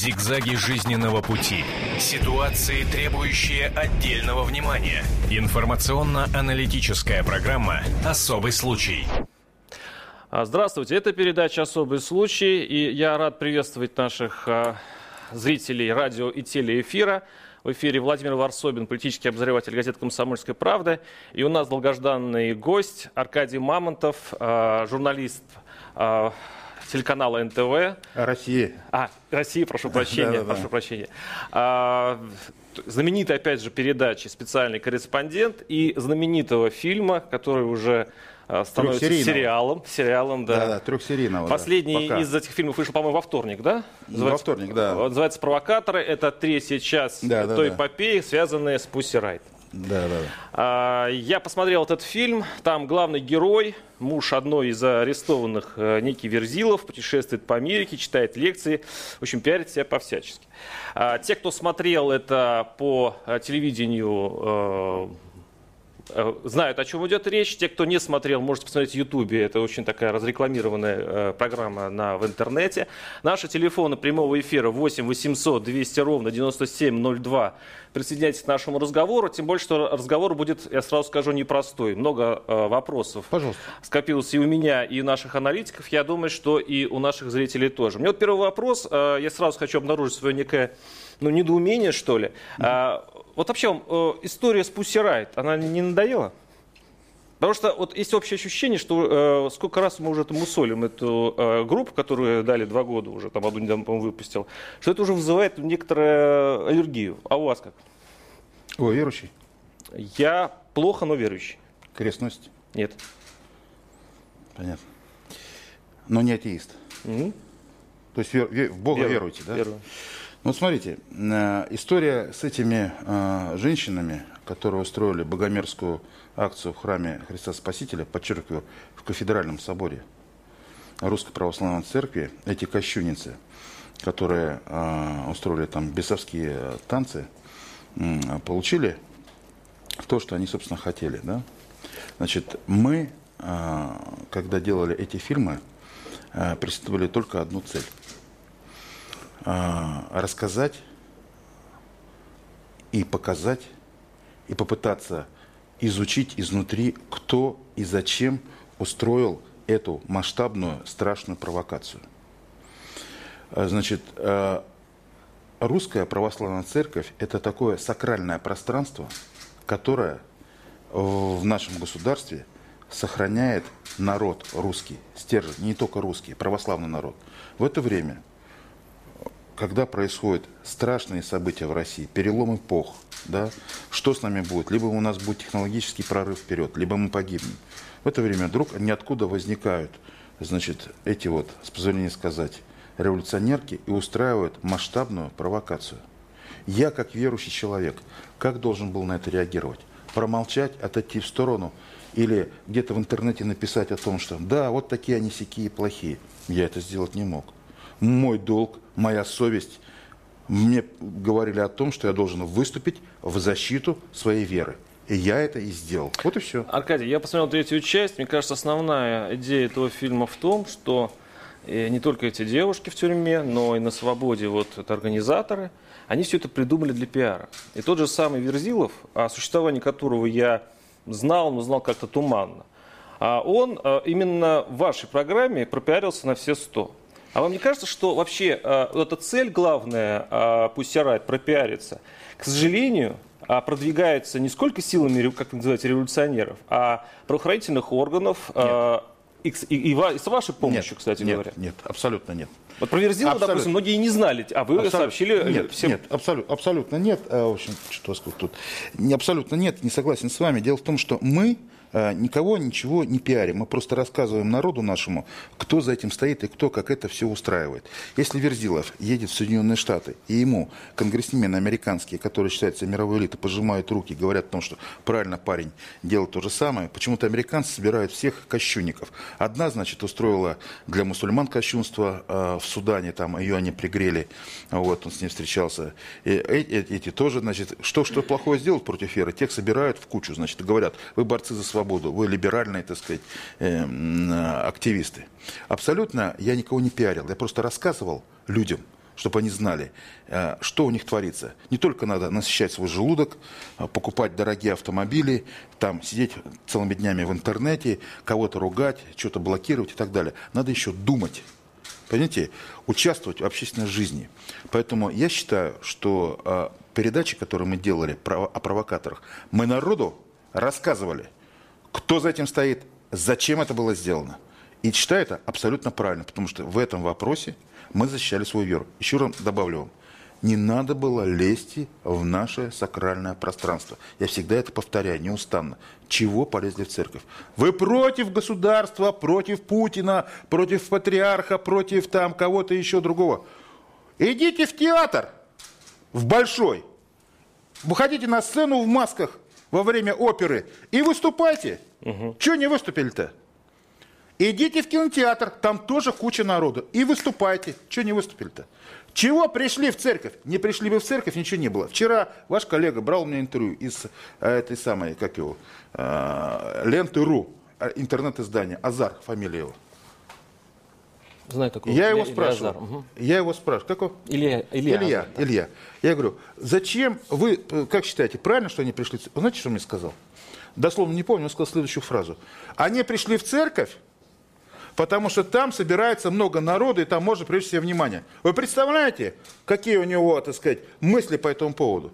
Зигзаги жизненного пути. Ситуации, требующие отдельного внимания. Информационно-аналитическая программа «Особый случай». А, здравствуйте, это передача «Особый случай», и я рад приветствовать наших а, зрителей радио и телеэфира. В эфире Владимир Варсобин, политический обозреватель газеты «Комсомольская правда». И у нас долгожданный гость Аркадий Мамонтов, а, журналист телеканала НТВ. Россия. А, Россия, прошу прощения, прошу прощения. А, знаменитой, опять же, передачи «Специальный корреспондент» и знаменитого фильма, который уже а, становится сериалом. Сериалом, да. Да, да трехсерийного. Последний да, из этих фильмов вышел, по-моему, во вторник, да? Называется, во вторник, да. Называется «Провокаторы». Это третья часть да, да, той да. эпопеи, связанная с Пусси Райт. Да, да. А, я посмотрел этот фильм. Там главный герой, муж одной из арестованных, э, Ники Верзилов, путешествует по Америке, читает лекции, в общем, пиарит себя по-всячески. А, те, кто смотрел это по э, телевидению э, знают, о чем идет речь. Те, кто не смотрел, можете посмотреть в Ютубе. Это очень такая разрекламированная э, программа на, в интернете. Наши телефоны прямого эфира 8 800 200 ровно 9702. Присоединяйтесь к нашему разговору. Тем более, что разговор будет, я сразу скажу, непростой. Много э, вопросов Пожалуйста. скопилось и у меня, и у наших аналитиков. Я думаю, что и у наших зрителей тоже. У меня вот первый вопрос. Э, я сразу хочу обнаружить свое некое ну, недоумение, что ли. Mm-hmm. Вот вообще, э, история с Pussy Riot, она не надоела? Потому что вот есть общее ощущение, что э, сколько раз мы уже это мусолим эту э, группу, которую дали два года уже, там одну недавно, по-моему, выпустил, что это уже вызывает некоторую аллергию. А у вас как? Вы верующий? Я плохо, но верующий. Крест носите? Нет. Понятно. Но не атеист? Угу. То есть в Бога Веру, веруете, да? Верую. Ну, смотрите, э, история с этими э, женщинами, которые устроили богомерзкую акцию в храме Христа Спасителя, подчеркиваю, в кафедральном соборе Русской Православной Церкви, эти кощунницы, которые э, устроили там бесовские танцы, получили то, что они, собственно, хотели. Да? Значит, мы, когда делали эти фильмы, преследовали только одну цель – рассказать и показать, и попытаться изучить изнутри, кто и зачем устроил эту масштабную, страшную провокацию. А, значит, а, русская православная церковь – это такое сакральное пространство, которое в нашем государстве сохраняет народ русский, стержень, не только русский, православный народ. В это время – когда происходят страшные события в России, перелом эпох, да, что с нами будет? Либо у нас будет технологический прорыв вперед, либо мы погибнем. В это время вдруг ниоткуда возникают, значит, эти вот, с позволения сказать, революционерки и устраивают масштабную провокацию. Я, как верующий человек, как должен был на это реагировать? Промолчать, отойти в сторону или где-то в интернете написать о том, что да, вот такие они сякие плохие. Я это сделать не мог мой долг, моя совесть. Мне говорили о том, что я должен выступить в защиту своей веры. И я это и сделал. Вот и все. Аркадий, я посмотрел третью часть. Мне кажется, основная идея этого фильма в том, что э, не только эти девушки в тюрьме, но и на свободе вот это организаторы, они все это придумали для пиара. И тот же самый Верзилов, о существовании которого я знал, но знал как-то туманно, а он э, именно в вашей программе пропиарился на все сто. А вам не кажется, что вообще э, эта цель главная, э, пусть Сярайт пропиарится, к сожалению, э, продвигается не сколько силами, как вы называете, революционеров, а правоохранительных органов, э, и, и, и, и с вашей помощью, нет, кстати нет, говоря. Нет, абсолютно нет. Вот про Верзилова, абсолютно. допустим, многие не знали, а вы абсолютно. сообщили нет, всем. Нет, абсолютно, абсолютно нет. А, в общем, что тут? Не, абсолютно нет, не согласен с вами. Дело в том, что мы Э, никого ничего не пиарим. Мы просто рассказываем народу нашему, кто за этим стоит и кто как это все устраивает. Если Верзилов едет в Соединенные Штаты, и ему конгрессмены американские, которые считаются мировой элитой, пожимают руки, говорят о том, что правильно парень делает то же самое, почему-то американцы собирают всех кощунников. Одна, значит, устроила для мусульман кощунство э, в Судане, там ее они пригрели, вот, он с ней встречался. И эти, эти тоже, значит, что, что плохое сделают против веры, тех собирают в кучу, значит, говорят, вы борцы за свободу вы либеральные, так сказать, э, активисты. Абсолютно я никого не пиарил, я просто рассказывал людям чтобы они знали, э, что у них творится. Не только надо насыщать свой желудок, э, покупать дорогие автомобили, там сидеть целыми днями в интернете, кого-то ругать, что-то блокировать и так далее. Надо еще думать. Понимаете, участвовать в общественной жизни. Поэтому я считаю, что э, передачи, которые мы делали о провокаторах, мы народу рассказывали, кто за этим стоит, зачем это было сделано. И считаю это абсолютно правильно, потому что в этом вопросе мы защищали свою веру. Еще раз добавлю вам. Не надо было лезть в наше сакральное пространство. Я всегда это повторяю, неустанно. Чего полезли в церковь? Вы против государства, против Путина, против патриарха, против там кого-то еще другого. Идите в театр, в большой. Выходите на сцену в масках во время оперы и выступайте. Угу. Чего не выступили-то? Идите в кинотеатр, там тоже куча народу. И выступайте. Чего не выступили-то? Чего пришли в церковь? Не пришли бы в церковь, ничего не было. Вчера ваш коллега брал у меня интервью из э, этой самой, как его, э, ленты.ру, э, интернет-издания. Азар, фамилия его. Знаю такого. Я его спрашиваю. Угу. Я его спрашиваю. Как его? Илья. Илья, Илья, да. Илья. Я говорю, зачем вы, как считаете, правильно, что они пришли? Знаете, что он мне сказал? Дословно не помню, он сказал следующую фразу. Они пришли в церковь, потому что там собирается много народа, и там можно привлечь себе внимание. Вы представляете, какие у него, так сказать, мысли по этому поводу?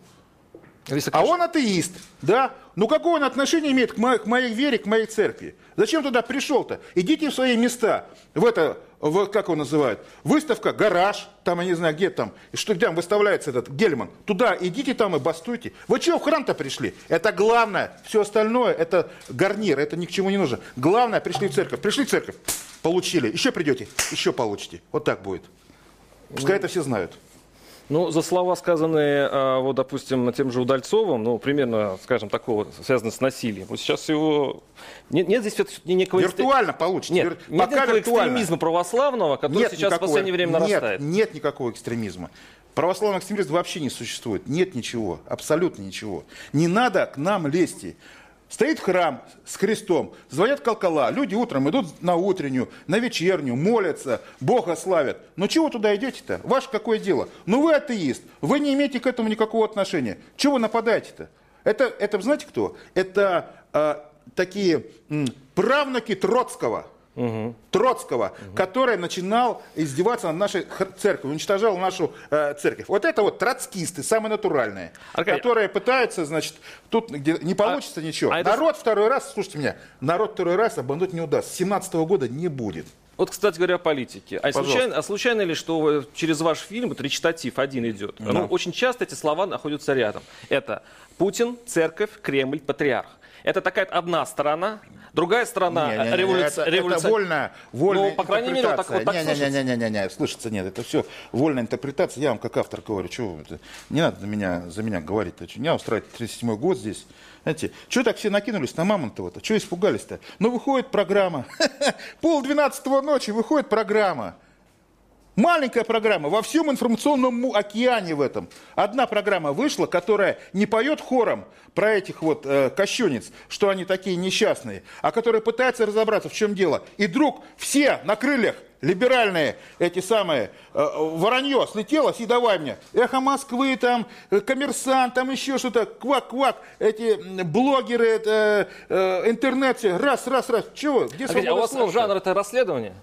А он атеист, да? Ну какое он отношение имеет к моей, к моей вере, к моей церкви? Зачем туда пришел-то? Идите в свои места, в это, в, как его называют, выставка, гараж, там, я не знаю, где там, что там выставляется этот Гельман. Туда идите там и бастуйте. Вы чего в храм-то пришли? Это главное. Все остальное, это гарнир, это ни к чему не нужно. Главное, пришли в церковь. Пришли в церковь, получили. Еще придете, еще получите. Вот так будет. Пускай ну, это все знают. Ну, за слова, сказанные, а, вот, допустим, тем же Удальцовым, ну, примерно, скажем, такого, связанного с насилием, вот сейчас его... Нет, нет здесь некого... Виртуально получите. Нет, Вир... нет Пока этого экстремизма православного, который нет сейчас никакого... в последнее время нарастает. Нет, нет никакого экстремизма. Православный экстремизм вообще не существует. Нет ничего, абсолютно ничего. Не надо к нам лезть. Стоит храм с крестом, звонят колокола, люди утром идут на утреннюю, на вечернюю, молятся, Бога славят. Но чего туда идете-то? Ваше какое дело? Ну вы атеист, вы не имеете к этому никакого отношения. Чего вы нападаете-то? Это, это знаете кто? Это э, такие м, правнуки Троцкого – угу. Троцкого, угу. который начинал издеваться над нашей церковью, уничтожал нашу э, церковь. Вот это вот троцкисты, самые натуральные, Аркадий. которые пытаются, значит, тут где не получится а, ничего. А народ это... второй раз, слушайте меня, народ второй раз обмануть не удастся. С 17 года не будет. Вот, кстати говоря, о политике. А случайно, а случайно ли, что через ваш фильм вот, речитатив один идет? Да. Ну, очень часто эти слова находятся рядом. Это Путин, церковь, Кремль, патриарх. Это такая одна сторона, другая сторона не, не, не, революция. Это, революция... это вольная, вольная ну, по крайней мере, вот так, вот так не, не, не, не, не, не, слышится, нет, это все вольная интерпретация. Я вам как автор говорю, что не надо за меня, за меня говорить. Меня устраивает 37 год здесь. Знаете, что так все накинулись на Мамонтова-то? Что испугались-то? Ну, выходит программа. Пол двенадцатого ночи выходит программа. Маленькая программа во всем информационном океане в этом. Одна программа вышла, которая не поет хором про этих вот э, кощунниц, что они такие несчастные, а которая пытается разобраться, в чем дело. И вдруг все на крыльях либеральные эти самые, э, воронье слетелось, и давай мне, эхо Москвы, там, э, коммерсант, там еще что-то, квак-квак, эти блогеры, это, э, интернет, раз, раз, раз, чего, где а, а у вас жанр это расследование?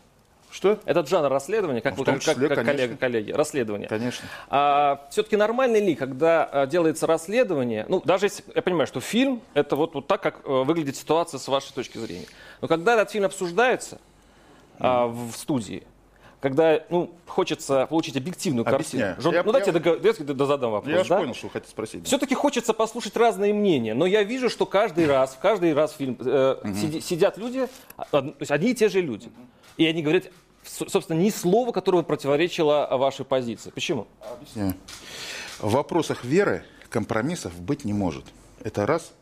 Что? Этот жанр расследования, как ну, вы, как, числе, как коллега, коллеги, расследование. Конечно. А, все-таки нормально ли, когда а, делается расследование, ну, даже если, я понимаю, что фильм, это вот, вот так, как а, выглядит ситуация с вашей точки зрения. Но когда этот фильм обсуждается а, в студии, когда ну, хочется получить объективную Объясняю. картину. Я, ну, дайте, я, дог... дайте задам вопрос. Я да? понял, что вы хотите спросить. Да. Все-таки хочется послушать разные мнения, но я вижу, что каждый раз, в каждый раз фильм э, угу. сидят люди, а, то есть одни и те же люди. И они говорят, собственно, ни слова, которое противоречило вашей позиции. Почему? Объясняю. В вопросах веры компромиссов быть не может. Это раз.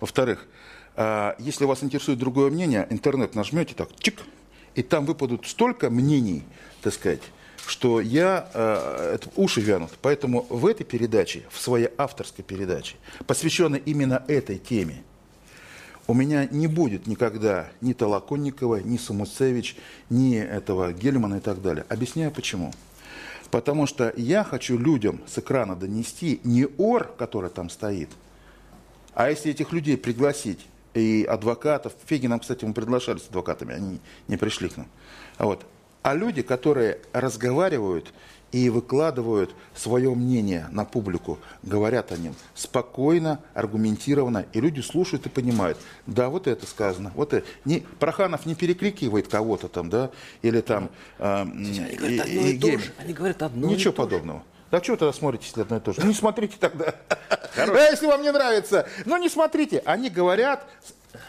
Во-вторых, а, если вас интересует другое мнение, интернет нажмете так, чик, и там выпадут столько мнений, так сказать, что я, э, это, уши вянут. Поэтому в этой передаче, в своей авторской передаче, посвященной именно этой теме, у меня не будет никогда ни Толоконникова, ни Самуцевич, ни этого Гельмана и так далее. Объясняю почему. Потому что я хочу людям с экрана донести не ор, который там стоит, а если этих людей пригласить, и адвокатов, Феги нам, кстати, мы приглашали с адвокатами, они не пришли к нам, вот, а люди, которые разговаривают и выкладывают свое мнение на публику, говорят о нем спокойно, аргументированно, и люди слушают и понимают, да, вот это сказано, вот это. Не, Проханов не перекрикивает кого-то там, да, или там... Э, они, говорят одно и, и, то же. они говорят одно Ничего и подобного. Так что вы тогда смотрите, если одно и то же? Ну не смотрите тогда. А если вам не нравится, ну не смотрите. Они говорят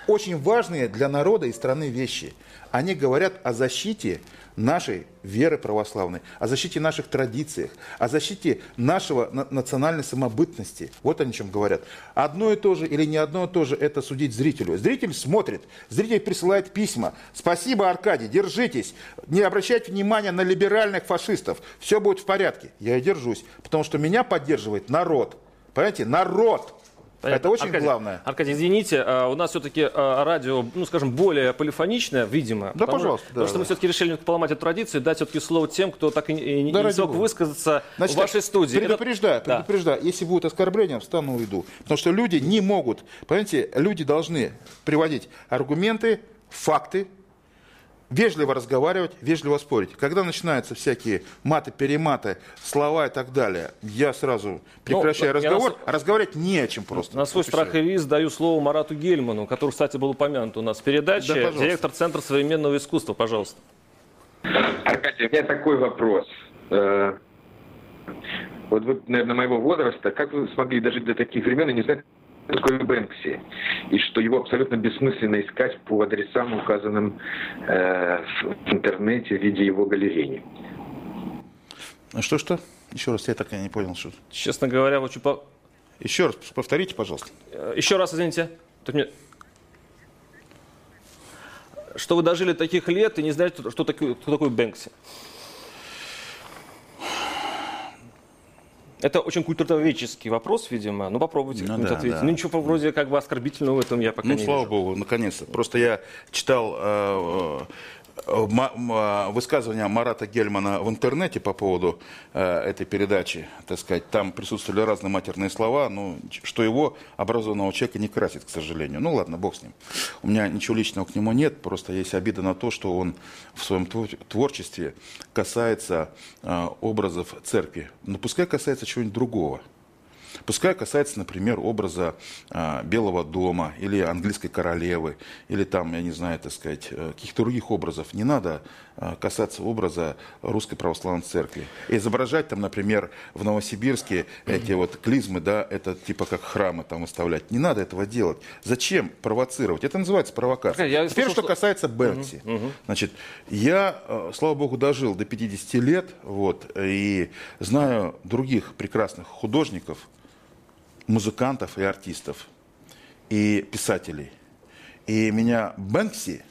очень важные для народа и страны вещи. Они говорят о защите нашей веры православной, о защите наших традициях, о защите нашего национальной самобытности. Вот они чем говорят. Одно и то же или не одно и то же это судить зрителю. Зритель смотрит, зритель присылает письма. Спасибо, Аркадий, держитесь. Не обращайте внимания на либеральных фашистов. Все будет в порядке. Я и держусь, потому что меня поддерживает народ. Понимаете, народ. Понятно. Это очень Аркадий, главное. Аркадий, извините, а, у нас все-таки а, радио, ну, скажем, более полифоничное, видимо. Да, потому, пожалуйста. Потому да, что да. мы все-таки решили поломать эту традицию, дать все-таки слово тем, кто так и не, да, не смог высказаться Значит, в вашей студии. Предупреждаю, Это... предупреждаю. Если будет оскорбление, встану и уйду. Потому что люди не могут, понимаете, люди должны приводить аргументы, факты, вежливо разговаривать, вежливо спорить. Когда начинаются всякие маты-перематы, слова и так далее, я сразу прекращаю ну, разговор, на... разговаривать не о чем просто. На свой страх и риск даю слово Марату Гельману, который, кстати, был упомянут у нас в передаче, да, директор Центра современного искусства, пожалуйста. Аркадий, у меня такой вопрос. Э, вот вы, наверное, моего возраста, как вы смогли дожить до таких времен и не знать, такое Бэнкси, и что его абсолютно бессмысленно искать по адресам, указанным э, в интернете в виде его галереи. А что-что? Еще раз, я так и не понял. Что... Честно говоря, очень по... Еще раз повторите, пожалуйста. Э, еще раз, извините. Тут мне... Что вы дожили таких лет и не знаете, что такое, кто такой Бэнкси? Это очень культурноведческий вопрос, видимо. Ну, попробуйте ну, да, ответить. Да. Ну, ничего вроде как бы оскорбительного в этом я пока ну, не слава вижу. богу, наконец-то. Просто я читал э, высказывания Марата Гельмана в интернете по поводу э, этой передачи, так сказать, там присутствовали разные матерные слова, ну, что его, образованного человека, не красит, к сожалению. Ну ладно, бог с ним. У меня ничего личного к нему нет, просто есть обида на то, что он в своем творчестве касается э, образов церкви. Но пускай касается чего-нибудь другого. Пускай касается, например, образа а, Белого дома или английской королевы, или там, я не знаю, так сказать, э, каких-то других образов. Не надо касаться образа Русской Православной Церкви. И изображать там, например, в Новосибирске эти вот клизмы, да, это типа как храмы там выставлять. Не надо этого делать. Зачем провоцировать? Это называется провокация. Я Теперь, слушал, что касается Бэнкси. Угу, угу. Значит, я, э, слава богу, дожил до 50 лет, вот, и знаю других прекрасных художников, музыкантов и артистов, и писателей. И меня Бэнкси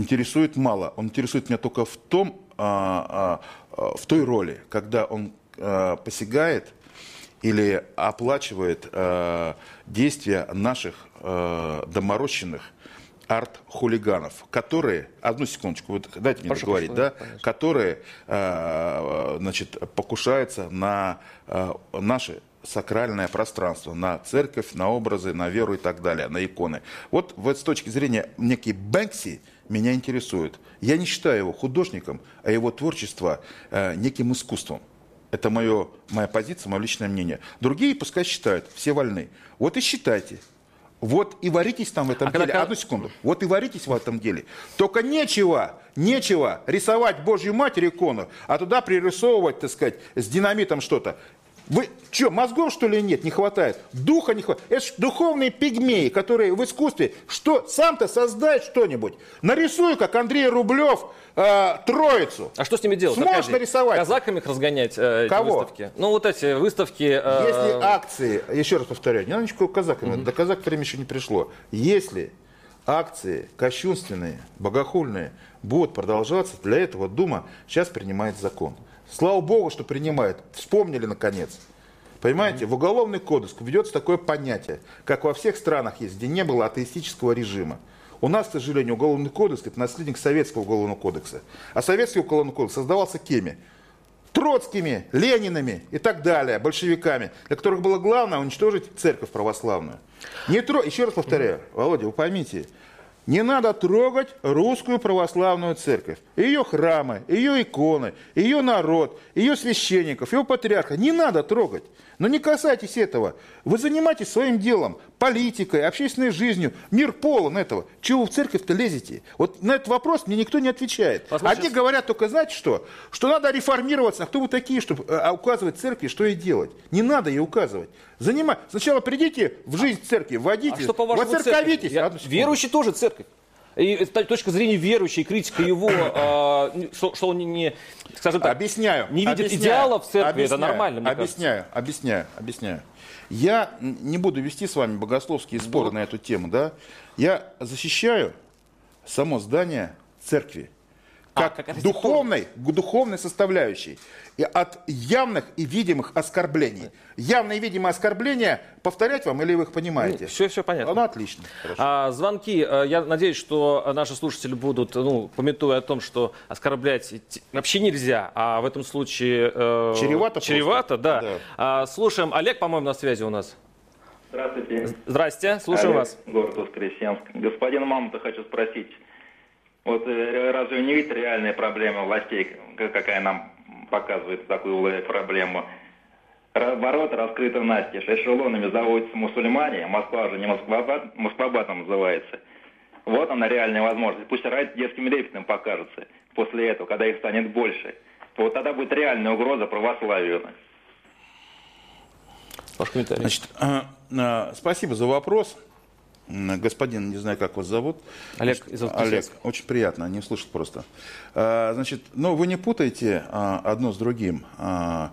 интересует мало. Он интересует меня только в, том, а, а, в той роли, когда он а, посягает или оплачивает а, действия наших а, доморощенных арт-хулиганов, которые, одну секундочку, вот дайте мне договорить, да, конечно. которые, э, значит, покушаются на э, наши сакральное пространство, на церковь, на образы, на веру и так далее, на иконы. Вот, вот с точки зрения некий Бэнкси меня интересует. Я не считаю его художником, а его творчество э, неким искусством. Это мое, моя позиция, мое личное мнение. Другие пускай считают, все вольны. Вот и считайте. Вот и варитесь там в этом а деле. Когда... Одну секунду. Вот и варитесь в этом деле. Только нечего, нечего рисовать Божью Матерь икону, а туда пририсовывать, так сказать, с динамитом что-то. Вы что, мозгов что ли нет, не хватает? Духа не хватает. Это ж духовные пигмеи, которые в искусстве, что сам-то создай что-нибудь. Нарисуй, как Андрей Рублев, э, троицу. А что с ними делать? Сможешь Аркадий? нарисовать? Казаками их разгонять, э, Кого? выставки? Ну, вот эти выставки... Э... Если акции, еще раз повторяю, не надо ничего казаками, угу. до казак время еще не пришло. Если акции кощунственные, богохульные будут продолжаться, для этого Дума сейчас принимает закон. Слава Богу, что принимает. Вспомнили наконец. Понимаете, в Уголовный кодекс введется такое понятие, как во всех странах есть, где не было атеистического режима. У нас, к сожалению, Уголовный кодекс – это наследник Советского Уголовного кодекса. А Советский Уголовный кодекс создавался кеми? Троцкими, Ленинами и так далее, большевиками, для которых было главное уничтожить церковь православную. Не тро... Еще раз повторяю, Володя, вы поймите, не надо трогать русскую православную церковь. Ее храмы, ее иконы, ее народ, ее священников, ее патриарха. Не надо трогать. Но не касайтесь этого. Вы занимаетесь своим делом, политикой, общественной жизнью. Мир полон этого. Чего вы в церковь-то лезете? Вот на этот вопрос мне никто не отвечает. Послушайте. Одни говорят только, знаете что? Что надо реформироваться. А кто вы такие, чтобы э, а, указывать церкви, что ей делать? Не надо ей указывать. Занимай. Сначала придите в жизнь церкви, вводите, а что, по воцерковитесь. Я... Верующий тоже церковь. И с точки зрения верующей, критика его, э, что, что он не, скажем так, объясняю, не видит объясняю, идеалов в церкви, объясняю, это нормально, мне Объясняю, кажется. объясняю, объясняю. Я не буду вести с вами богословские споры вот. на эту тему, да? Я защищаю само здание церкви как, а, как духовной, духовной составляющей и от явных и видимых оскорблений. Явные и видимые оскорбления повторять вам или вы их понимаете? Все, все понятно. Ну, отлично. А, звонки. Э, я надеюсь, что наши слушатели будут, ну, пометуя о том, что оскорблять вообще нельзя, а в этом случае... Э, чревато Чревато, да. да. А, слушаем. Олег, по-моему, на связи у нас. Здравствуйте. Здрасте, слушаем Олег, вас. Город Воскресенск. Господин Мамонта хочу спросить. Вот э, разве не видите реальные проблемы властей, какая нам показывает такую проблему? Ворота раскрыты настежь, эшелонами заводятся мусульмане, Москва же не Москва, Москвабатом называется. Вот она реальная возможность. Пусть ради детским лепетом покажется после этого, когда их станет больше. Вот тогда будет реальная угроза православию. Ваш комментарий. Значит, а, а, спасибо за вопрос. Господин, не знаю, как вас зовут. Олег из Олег, очень приятно, не услышал просто. А, значит, но вы не путайте а, одно с другим. А,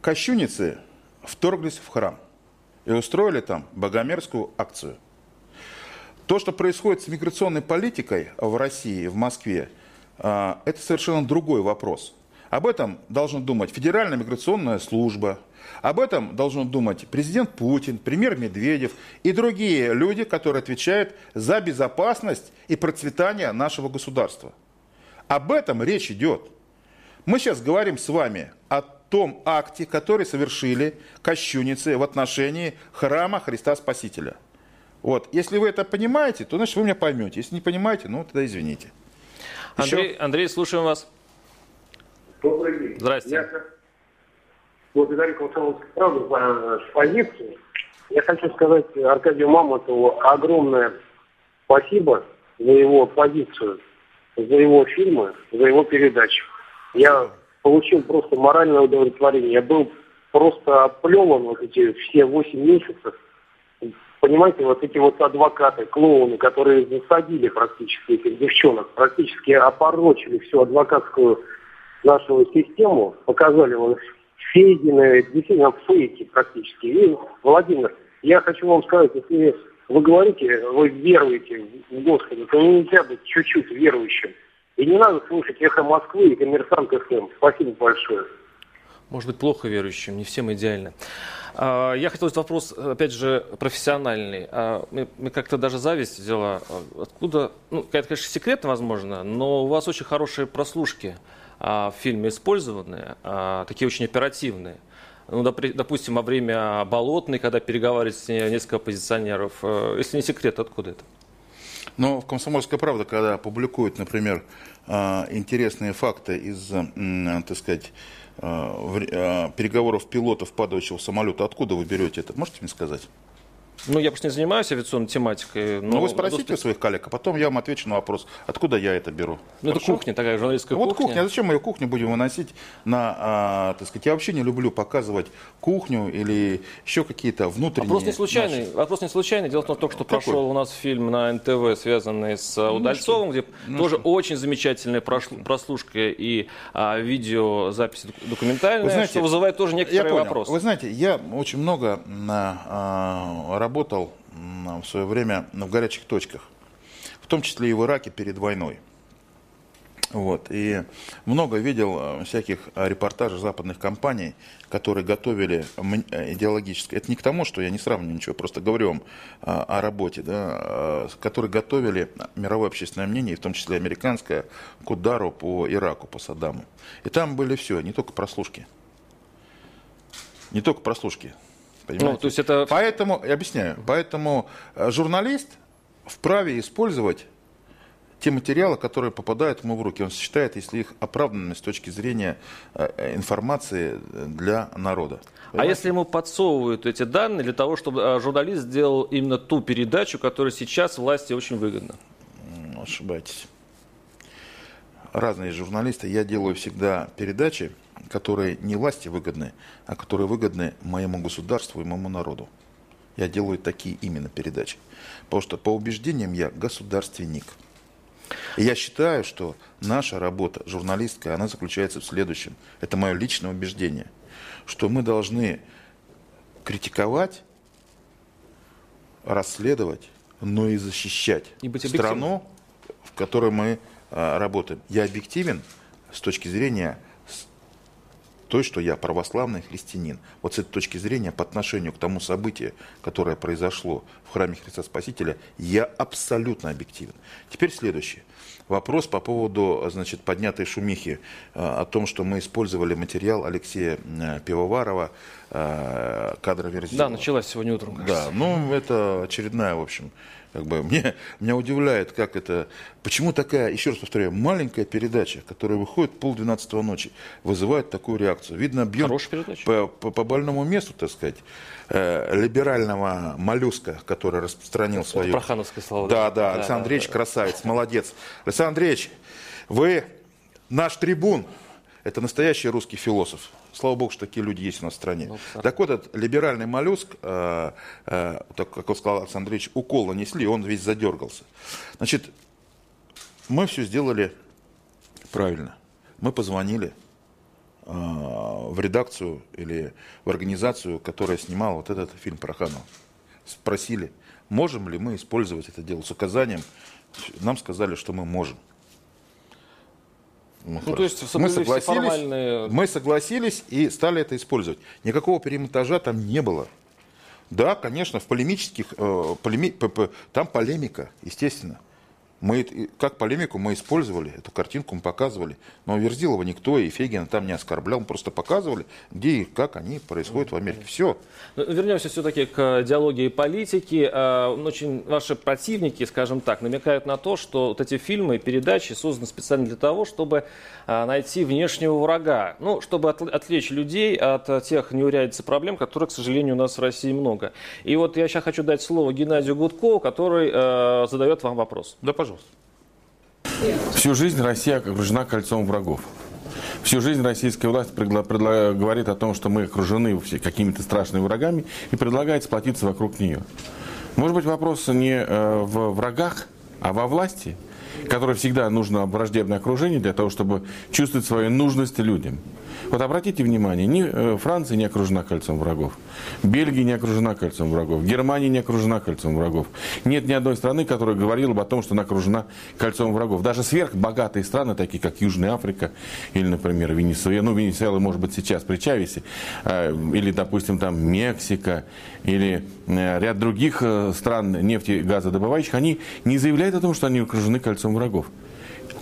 кощуницы вторглись в храм и устроили там богомерзкую акцию. То, что происходит с миграционной политикой в России, в Москве, это совершенно другой вопрос. Об этом должна думать Федеральная миграционная служба, об этом должен думать президент Путин, премьер Медведев и другие люди, которые отвечают за безопасность и процветание нашего государства. Об этом речь идет. Мы сейчас говорим с вами о том акте, который совершили кощуницы в отношении храма Христа Спасителя. Вот. Если вы это понимаете, то значит вы меня поймете. Если не понимаете, ну тогда извините. Андрей, Андрей слушаем вас. Добрый день. Здрасте. Я благодарю «Комсомольскую правду» за позицию. Я хочу сказать Аркадию Мамонтову огромное спасибо за его позицию, за его фильмы, за его передачу. Я получил просто моральное удовлетворение. Я был просто оплеван вот эти все 8 месяцев. Понимаете, вот эти вот адвокаты, клоуны, которые засадили практически этих девчонок, практически опорочили всю адвокатскую нашу систему, показали вот Фейгины, действительно фейки практически. И, Владимир, я хочу вам сказать, если вы говорите, вы веруете в Господа, то нельзя быть чуть-чуть верующим. И не надо слушать эхо Москвы и коммерсант ФМ. Спасибо большое. Может быть, плохо верующим, не всем идеально. А, я хотел задать вопрос, опять же, профессиональный. А, мне как-то даже зависть взяла. Откуда, ну, это, конечно, секретно, возможно, но у вас очень хорошие прослушки. А, в фильме использованы, а, такие очень оперативные. Ну, допустим, во время Болотной, когда переговаривались несколько оппозиционеров. Э, если не секрет, откуда это? Ну, в «Комсомольская правда», когда публикуют, например, а, интересные факты из, так сказать, переговоров пилотов падающего самолета, откуда вы берете это? Можете мне сказать? Ну, я просто не занимаюсь авиационной тематикой. Но ну, вы спросите у своих коллег, а потом я вам отвечу на вопрос, откуда я это беру. Ну, это кухня такая, журналистская вот кухня. Вот кухня, а зачем мы ее кухню будем выносить на, а, так сказать, я вообще не люблю показывать кухню или еще какие-то внутренние... Вопрос не случайный, наши... вопрос не случайный. Дело в том, что Какой? прошел у нас фильм на НТВ, связанный с ну, Удальцовым, где ну, тоже что? очень замечательная прослушка и а, видеозапись документальная, знаете, что вызывает тоже некоторые вопросы. Вы знаете, я очень много а, работал в свое время в горячих точках, в том числе и в Ираке перед войной. Вот. И много видел э, всяких э, репортажей западных компаний, которые готовили э, идеологическое. Это не к тому, что я не сравниваю ничего, просто говорю вам о работе, да, которые готовили мировое общественное мнение, в том числе американское, к удару по Ираку, по Саддаму. И там были все, не только прослушки. Не только прослушки. Понимаете? Ну, то есть это... Поэтому, я объясняю, поэтому журналист вправе использовать те материалы, которые попадают ему в руки. Он считает, если их оправданными с точки зрения э, информации для народа. А если ему подсовывают эти данные для того, чтобы э, журналист сделал именно ту передачу, которая сейчас власти очень выгодна? Ошибаетесь. Разные журналисты. Я делаю всегда передачи, которые не власти выгодны, а которые выгодны моему государству и моему народу. Я делаю такие именно передачи. Потому что по убеждениям я государственник – и я считаю, что наша работа журналистская, она заключается в следующем. Это мое личное убеждение, что мы должны критиковать, расследовать, но и защищать и быть страну, в которой мы а, работаем. Я объективен с точки зрения той, что я православный христианин. Вот с этой точки зрения, по отношению к тому событию, которое произошло в храме Христа Спасителя, я абсолютно объективен. Теперь следующее. Вопрос по поводу значит, поднятой шумихи э, о том, что мы использовали материал Алексея э, Пивоварова, э, кадра Верзилова. Да, началась сегодня утром. Кажется. Да, ну это очередная, в общем, как бы мне, меня удивляет, как это, почему такая, еще раз повторяю, маленькая передача, которая выходит полдвенадцатого ночи, вызывает такую реакцию. Видно объем по, по, по больному месту, так сказать, э, либерального моллюска, который распространил это свою... Прохановское слово. Да, да, да Александр да, Андреевич да, красавец, молодец. Александр Андреевич, вы наш трибун, это настоящий русский философ. Слава богу, что такие люди есть у нас в стране. Ну, так вот, этот либеральный моллюск, э, э, так, как он сказал Александр Андреевич, укол нанесли, он весь задергался. Значит, мы все сделали правильно. Мы позвонили э, в редакцию или в организацию, которая снимала вот этот фильм про Ханова. Спросили, можем ли мы использовать это дело с указанием. Нам сказали, что мы можем. Ну, ну то есть мы согласились, формальные... мы согласились и стали это использовать. Никакого перемонтажа там не было. Да, конечно, в полемических, э, полеми, там полемика, естественно. Мы, как полемику мы использовали, эту картинку мы показывали. Но Верзилова никто и Фегина там не оскорблял. Мы просто показывали, где и как они происходят в Америке. Все. Ну, вернемся все-таки к диалогии политики. А, очень ваши противники, скажем так, намекают на то, что вот эти фильмы, передачи созданы специально для того, чтобы а, найти внешнего врага. Ну, чтобы отвлечь людей от тех неурядиц и проблем, которые, к сожалению, у нас в России много. И вот я сейчас хочу дать слово Геннадию Гудкову, который э, задает вам вопрос. Да, пожалуйста. Всю жизнь Россия окружена кольцом врагов. Всю жизнь российская власть говорит о том, что мы окружены какими-то страшными врагами и предлагает сплотиться вокруг нее. Может быть, вопрос не э, в врагах, а во власти, которой всегда нужно враждебное окружение для того, чтобы чувствовать свою нужность людям. Вот обратите внимание, ни э, Франция не окружена кольцом врагов, Бельгия не окружена кольцом врагов, Германия не окружена кольцом врагов. Нет ни одной страны, которая говорила бы о том, что она окружена кольцом врагов. Даже сверхбогатые страны, такие как Южная Африка или, например, Венесуэла, ну, Венесуэла, может быть, сейчас при Чавесе, э, или, допустим, там Мексика, или э, ряд других стран нефти и газодобывающих, они не заявляют о том, что они окружены кольцом врагов.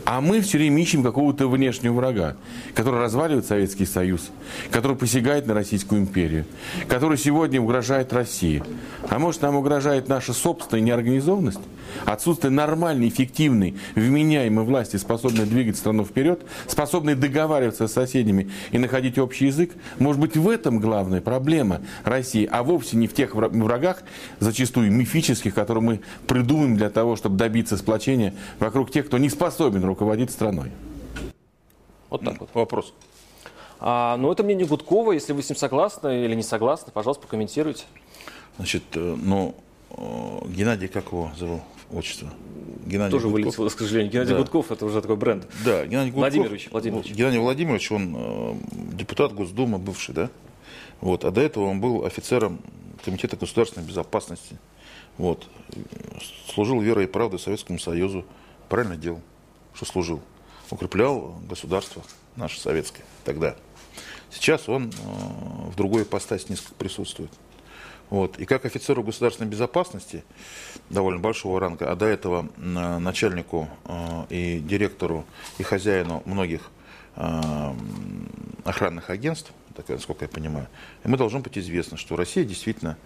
А мы все время ищем какого-то внешнего врага, который разваливает Советский Союз, который посягает на Российскую империю, который сегодня угрожает России. А может, нам угрожает наша собственная неорганизованность, отсутствие нормальной, эффективной, вменяемой власти, способной двигать страну вперед, способной договариваться с соседями и находить общий язык. Может быть, в этом главная проблема России, а вовсе не в тех врагах, зачастую мифических, которые мы придумаем для того, чтобы добиться сплочения вокруг тех, кто не способен руководить страной. Вот так вот. Вопрос. А, ну, это мнение Гудкова. Если вы с ним согласны или не согласны, пожалуйста, прокомментируйте. Значит, э, ну, э, Геннадий, как его зовут? Отчество. Геннадий Тоже Гудков. вылетело, к сожалению. Геннадий да. Гудков – это уже такой бренд. Да, Геннадий Гудков. Владимирович. Владимирович. Геннадий Владимирович, он э, депутат Госдумы бывший, да? Вот. А до этого он был офицером Комитета государственной безопасности. Вот. Служил верой и правдой Советскому Союзу. Правильно делал что служил. укреплял государство наше советское тогда. Сейчас он э, в другой ипостаси несколько присутствует. Вот. И как офицеру государственной безопасности довольно большого ранга, а до этого начальнику э, и директору и хозяину многих э, охранных агентств, так, насколько я понимаю, ему должно быть известно, что Россия действительно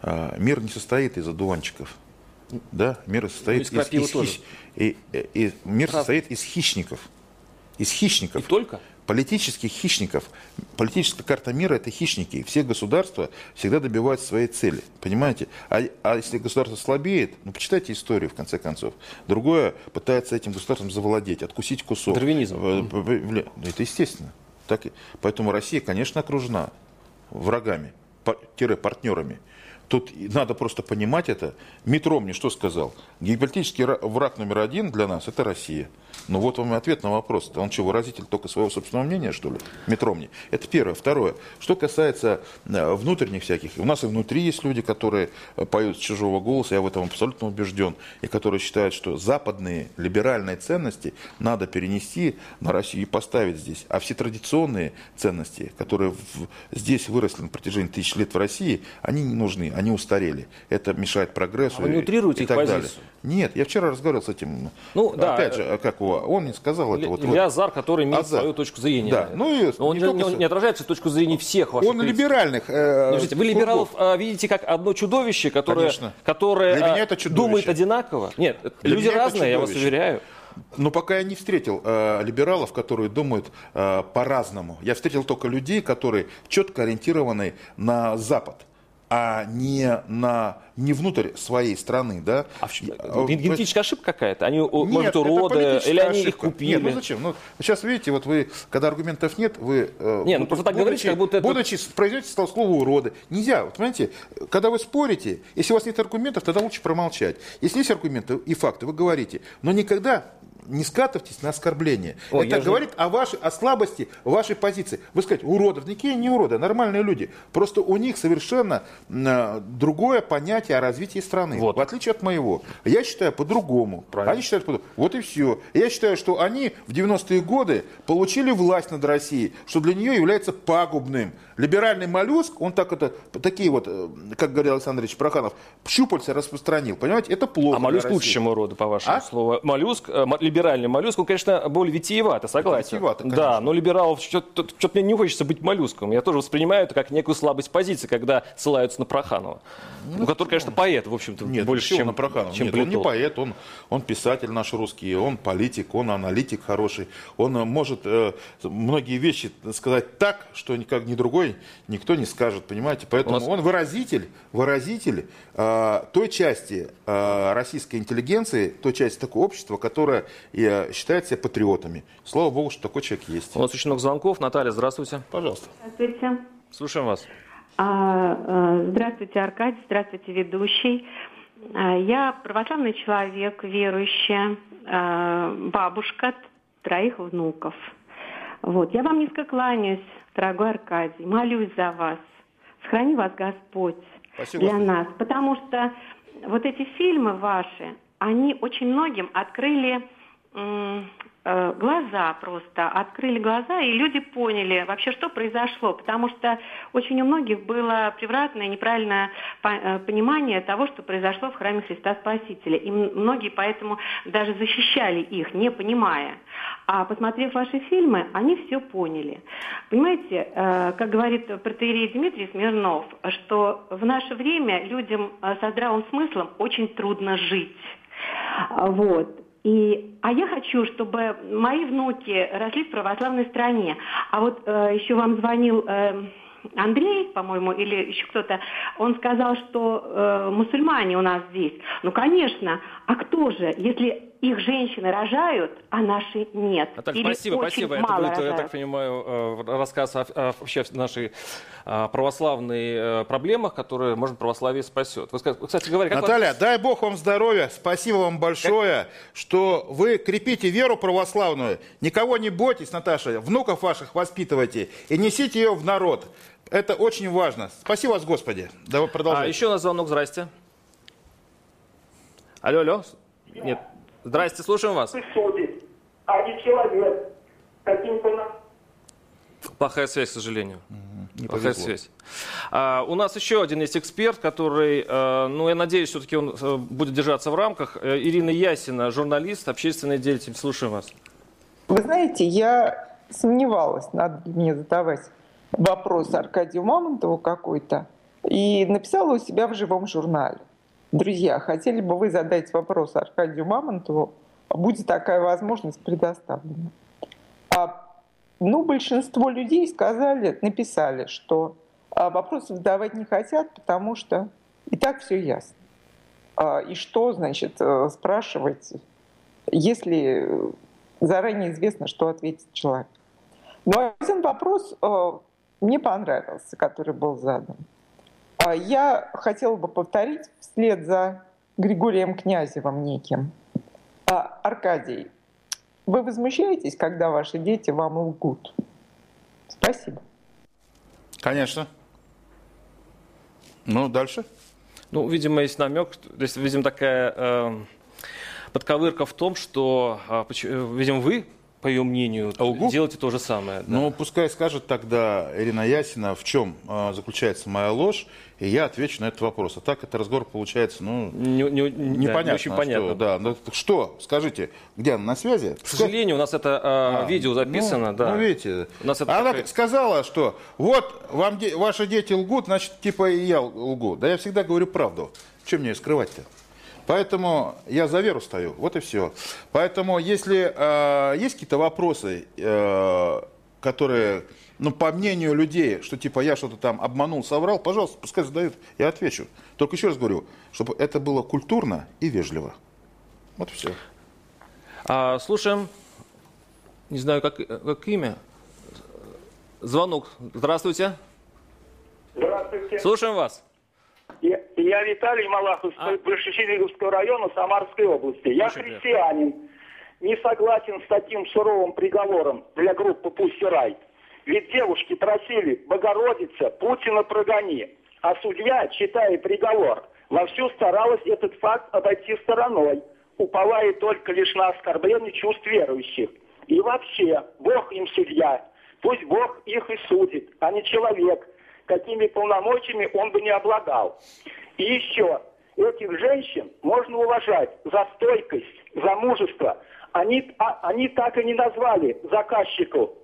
э, мир не состоит из одуванчиков. Да, мир состоит Ну, из из, из хищ- и, мир состоит из хищников. Из хищников И только? Политических хищников. Политическая карта мира – это хищники. И все государства всегда добиваются своей цели. Понимаете? А, а если государство слабеет, ну, почитайте историю, в конце концов. Другое пытается этим государством завладеть, откусить кусок. Дарвинизм. Э, ну, Это естественно. Так, поэтому Россия, конечно, окружена врагами, тире партнерами. Тут надо просто понимать это. Метро мне что сказал? Геополитический ра- враг номер один для нас – это Россия. Ну вот вам и ответ на вопрос. Он что, выразитель только своего собственного мнения, что ли? Метро мне. Это первое. Второе. Что касается э, внутренних всяких. У нас и внутри есть люди, которые э, поют с чужого голоса, я в этом абсолютно убежден, и которые считают, что западные либеральные ценности надо перенести на Россию и поставить здесь. А все традиционные ценности, которые в- здесь выросли на протяжении тысяч лет в России, они не нужны, они устарели. Это мешает прогрессу. А вы не и- утрируете и так далее. позицию? Нет, я вчера разговаривал с этим. Ну, да. Опять же, как его, он мне сказал это. Вот, Илья вот. Азар, который имеет Азар. свою точку зрения. Да, ну и он не не, только не- не отражает всю точку зрения всех ваших Он критиков. либеральных. э, Подождите, вы либералов а, видите как одно чудовище, которое, Конечно. которое Для а, меня это чудовище. думает одинаково? Нет, Для люди разные, я вас уверяю. Но пока я не встретил э, либералов, которые думают э, по-разному. Я встретил только людей, которые четко ориентированы на Запад а не, на, не внутрь своей страны, да? А в чем- ген- генетическая ошибка какая-то? Они, Нет, может, уроды, или они их ошибка. купили? Нет, ну зачем? Ну, сейчас видите, вот вы, когда аргументов нет, вы... э, Не, ну просто так говорите, как будто это- Будучи, произносите стал слово уроды. Нельзя, вот понимаете, когда вы спорите, если у вас нет аргументов, тогда лучше промолчать. Если есть аргументы и факты, вы говорите. Но никогда не скатывайтесь на оскорбление. Я это же- говорит о, вашей, о слабости вашей позиции. Вы скажете, уродов. Никакие не уроды, нормальные люди. Просто у них совершенно м, другое понятие о развитии страны. Вот. В отличие от моего. Я считаю по-другому. Правильно. Они считают по-другому. Вот и все. Я считаю, что они в 90-е годы получили власть над Россией, что для нее является пагубным. Либеральный моллюск, он так это, такие вот, э, как говорил Александр Ильич Проханов, щупальца распространил. Понимаете, это плохо А моллюск лучше, чем уроды, по вашему А? слову. Моллюск, э, либеральный моллюск, он, конечно, более витиевато, согласен. витиевато, Да, но либералов что-то мне не хочется быть моллюском. Я тоже воспринимаю это как некую слабость позиции, когда ссылаются на Проханова. Ну, который, конечно, поэт, в общем-то, Нет, больше, чем, на Проханова? чем Нет, он не поэт, он, он писатель наш русский, он политик, он аналитик хороший. Он э, может э, многие вещи сказать так, что никак ни другой никто не скажет, понимаете? Поэтому У нас- он выразитель, выразитель э, той части э, российской интеллигенции, той части такого общества, которая э, считает себя патриотами. Слава богу, что такой человек есть. У нас очень много звонков. Наталья, здравствуйте. Пожалуйста. Здравствуйте. Слушаем вас. А, э, Здравствуйте, Аркадий, здравствуйте, ведущий. А, Я православный человек, верующая, а, бабушка троих внуков. Вот. Я вам низко кланяюсь, дорогой Аркадий, молюсь за вас. Сохрани вас Господь Спасибо, для Господи. нас. Потому что вот эти фильмы ваши, они очень многим открыли э, глаза просто, открыли глаза, и люди поняли вообще, что произошло. Потому что очень у многих было превратное, неправильное э, понимание того, что произошло в храме Христа Спасителя. И многие поэтому даже защищали их, не понимая. А посмотрев ваши фильмы, они все поняли. Понимаете, э, как говорит протеерей Дмитрий Смирнов, что в наше время людям э, со здравым смыслом очень трудно жить. Вот. И, а я хочу, чтобы мои внуки росли в православной стране. А вот э, еще вам звонил э, Андрей, по-моему, или еще кто-то, он сказал, что э, мусульмане у нас здесь. Ну, конечно. А кто же, если их женщины рожают, а наши нет? Наталья, Или спасибо, спасибо. Это будет, я рожают? так понимаю, э, рассказ о, о вообще нашей а, православной э, проблемах, которые, может, православие спасет. Вы, кстати говоря, как Наталья, дай Бог вам здоровья, спасибо вам большое, что вы крепите веру православную. Никого не бойтесь, Наташа, внуков ваших воспитывайте и несите ее в народ. Это очень важно. Спасибо вас, Господи. Давай А продолжай. еще у нас звонок, здрасте. Алло, алло. Нет. Здрасте, слушаем вас. а не человек. Каким-то Плохая связь, к сожалению. Не Плохая повезло. связь. А, у нас еще один есть эксперт, который, э, ну, я надеюсь, все-таки он э, будет держаться в рамках. Э, Ирина Ясина, журналист, общественный деятель. Слушаем вас. Вы знаете, я сомневалась, надо ли мне задавать вопрос Аркадию Мамонтову какой-то, и написала у себя в живом журнале. Друзья, хотели бы вы задать вопрос Аркадию Мамонтову, будет такая возможность предоставлена. А, ну, большинство людей сказали, написали, что а, вопросы задавать не хотят, потому что и так все ясно. А, и что, значит, э, спрашивать, если заранее известно, что ответит человек. Но один вопрос э, мне понравился, который был задан. А Я хотела бы повторить вслед за Григорием Князевым неким. А, Аркадий, вы возмущаетесь, когда ваши дети вам лгут? Спасибо. Конечно. Ну, дальше. Ну, видимо, есть намек, то есть, видимо, такая э, подковырка в том, что, а, э, видимо, вы, по ее мнению, лгу? делаете то же самое. да. Ну, пускай скажет тогда Ирина Ясина, в чем э, заключается моя ложь, и я отвечу на этот вопрос. А так это разговор получается, ну, Не- не- да, не непонятно. очень понятно. Что, да. Ну, что, скажите, где она на связи? К сожалению, у нас это э, видео записано, ну, да. Ну, видите, У нас это она такая- сказала, что вот вам де- ваши дети лгут, значит, типа и я лгу. Да я всегда говорю правду. Чем мне скрывать-то? Поэтому я за веру стою, вот и все. Поэтому, если э, есть какие-то вопросы, э, которые, ну, по мнению людей, что типа я что-то там обманул, соврал, пожалуйста, пускай задают, я отвечу. Только еще раз говорю, чтобы это было культурно и вежливо. Вот и все. А, слушаем, не знаю, как, как имя. Звонок. Здравствуйте. Здравствуйте. Слушаем вас. Я, я Виталий Малахов, А. Большечелиговского района Самарской области. Я приятно. христианин. Не согласен с таким суровым приговором для группы «Пусть рай». Ведь девушки просили «Богородица, Путина прогони». А судья, читая приговор, вовсю старалась этот факт обойти стороной, уповая только лишь на оскорбление чувств верующих. И вообще, Бог им судья, пусть Бог их и судит, а не человек, какими полномочиями он бы не обладал. И еще, этих женщин можно уважать за стойкость, за мужество. Они, а- они так и не назвали заказчику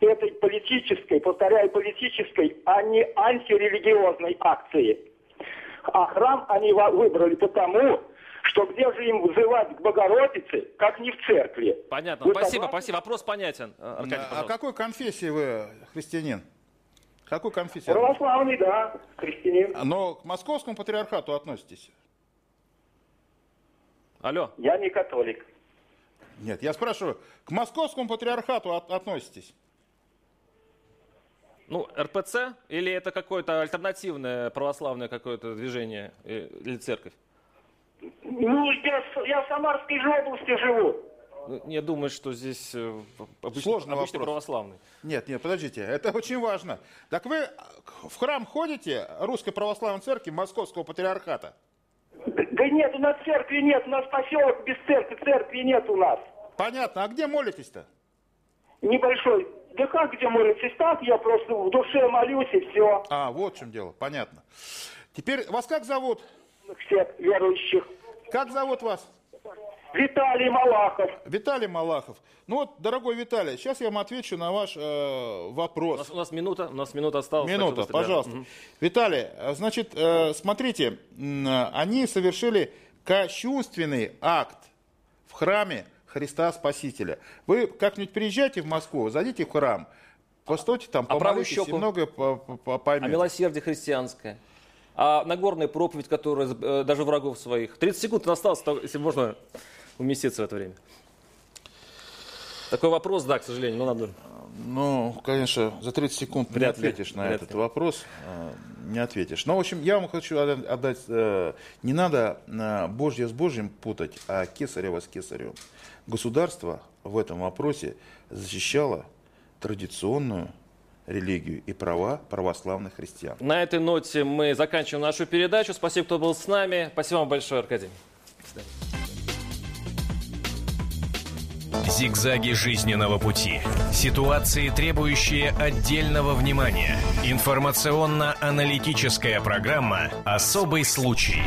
этой политической, повторяю, политической, а не антирелигиозной акции. А храм они выбрали потому, что где же им взывать к Богородице, как не в церкви. Понятно. Вы спасибо, согласны? спасибо. Вопрос понятен. А, Аркадий, а какой конфессии вы христианин? Какой конфессии? Православный, да, христианин. Но к московскому патриархату относитесь? Алло. Я не католик. Нет, я спрашиваю, к московскому патриархату от- относитесь? Ну, РПЦ или это какое-то альтернативное православное какое-то движение э, или церковь? Ну, я, я в Самарской же области живу. Ну, Я думаю, что здесь э, обычно, Сложный обычно вопрос. православный. Нет, нет, подождите, это очень важно. Так вы в храм ходите Русской Православной Церкви Московского Патриархата? Да нет, у нас церкви нет, у нас поселок без церкви, церкви нет у нас. Понятно, а где молитесь-то? Небольшой. Да как где молитесь? Так я просто в душе молюсь и все. А, вот в чем дело, понятно. Теперь вас как зовут? Всех верующих. Как зовут вас? Виталий Малахов. Виталий Малахов. Ну вот, дорогой Виталий, сейчас я вам отвечу на ваш э, У вопрос. нас, у нас минута, у нас минута осталась. Минута, пожалуйста. Мгм. Виталий, э, значит, э, смотрите, э, они совершили кощунственный акт в храме Христа Спасителя. Вы как-нибудь приезжайте в Москву, зайдите в храм, постойте там, А помолитесь и многое по- по- по- А поймете. милосердие христианское. А Нагорная проповедь, которая э, даже врагов своих. 30 секунд осталось, если можно уместиться в это время. Такой вопрос, да, к сожалению, но надо. Ну, конечно, за 30 секунд не Вряд ли, ответишь на вряд этот ли. вопрос. э, Не ответишь. Но, в общем, я вам хочу отда- отдать... э, Не надо Божье с Божьим путать, а Кесарева с Кесаревым. Государство в этом вопросе защищало традиционную религию и права православных христиан. На этой ноте мы заканчиваем нашу передачу. Спасибо, кто был с нами. Спасибо вам большое, Аркадий. Зигзаги жизненного пути. Ситуации, требующие отдельного внимания. Информационно-аналитическая программа «Особый случай».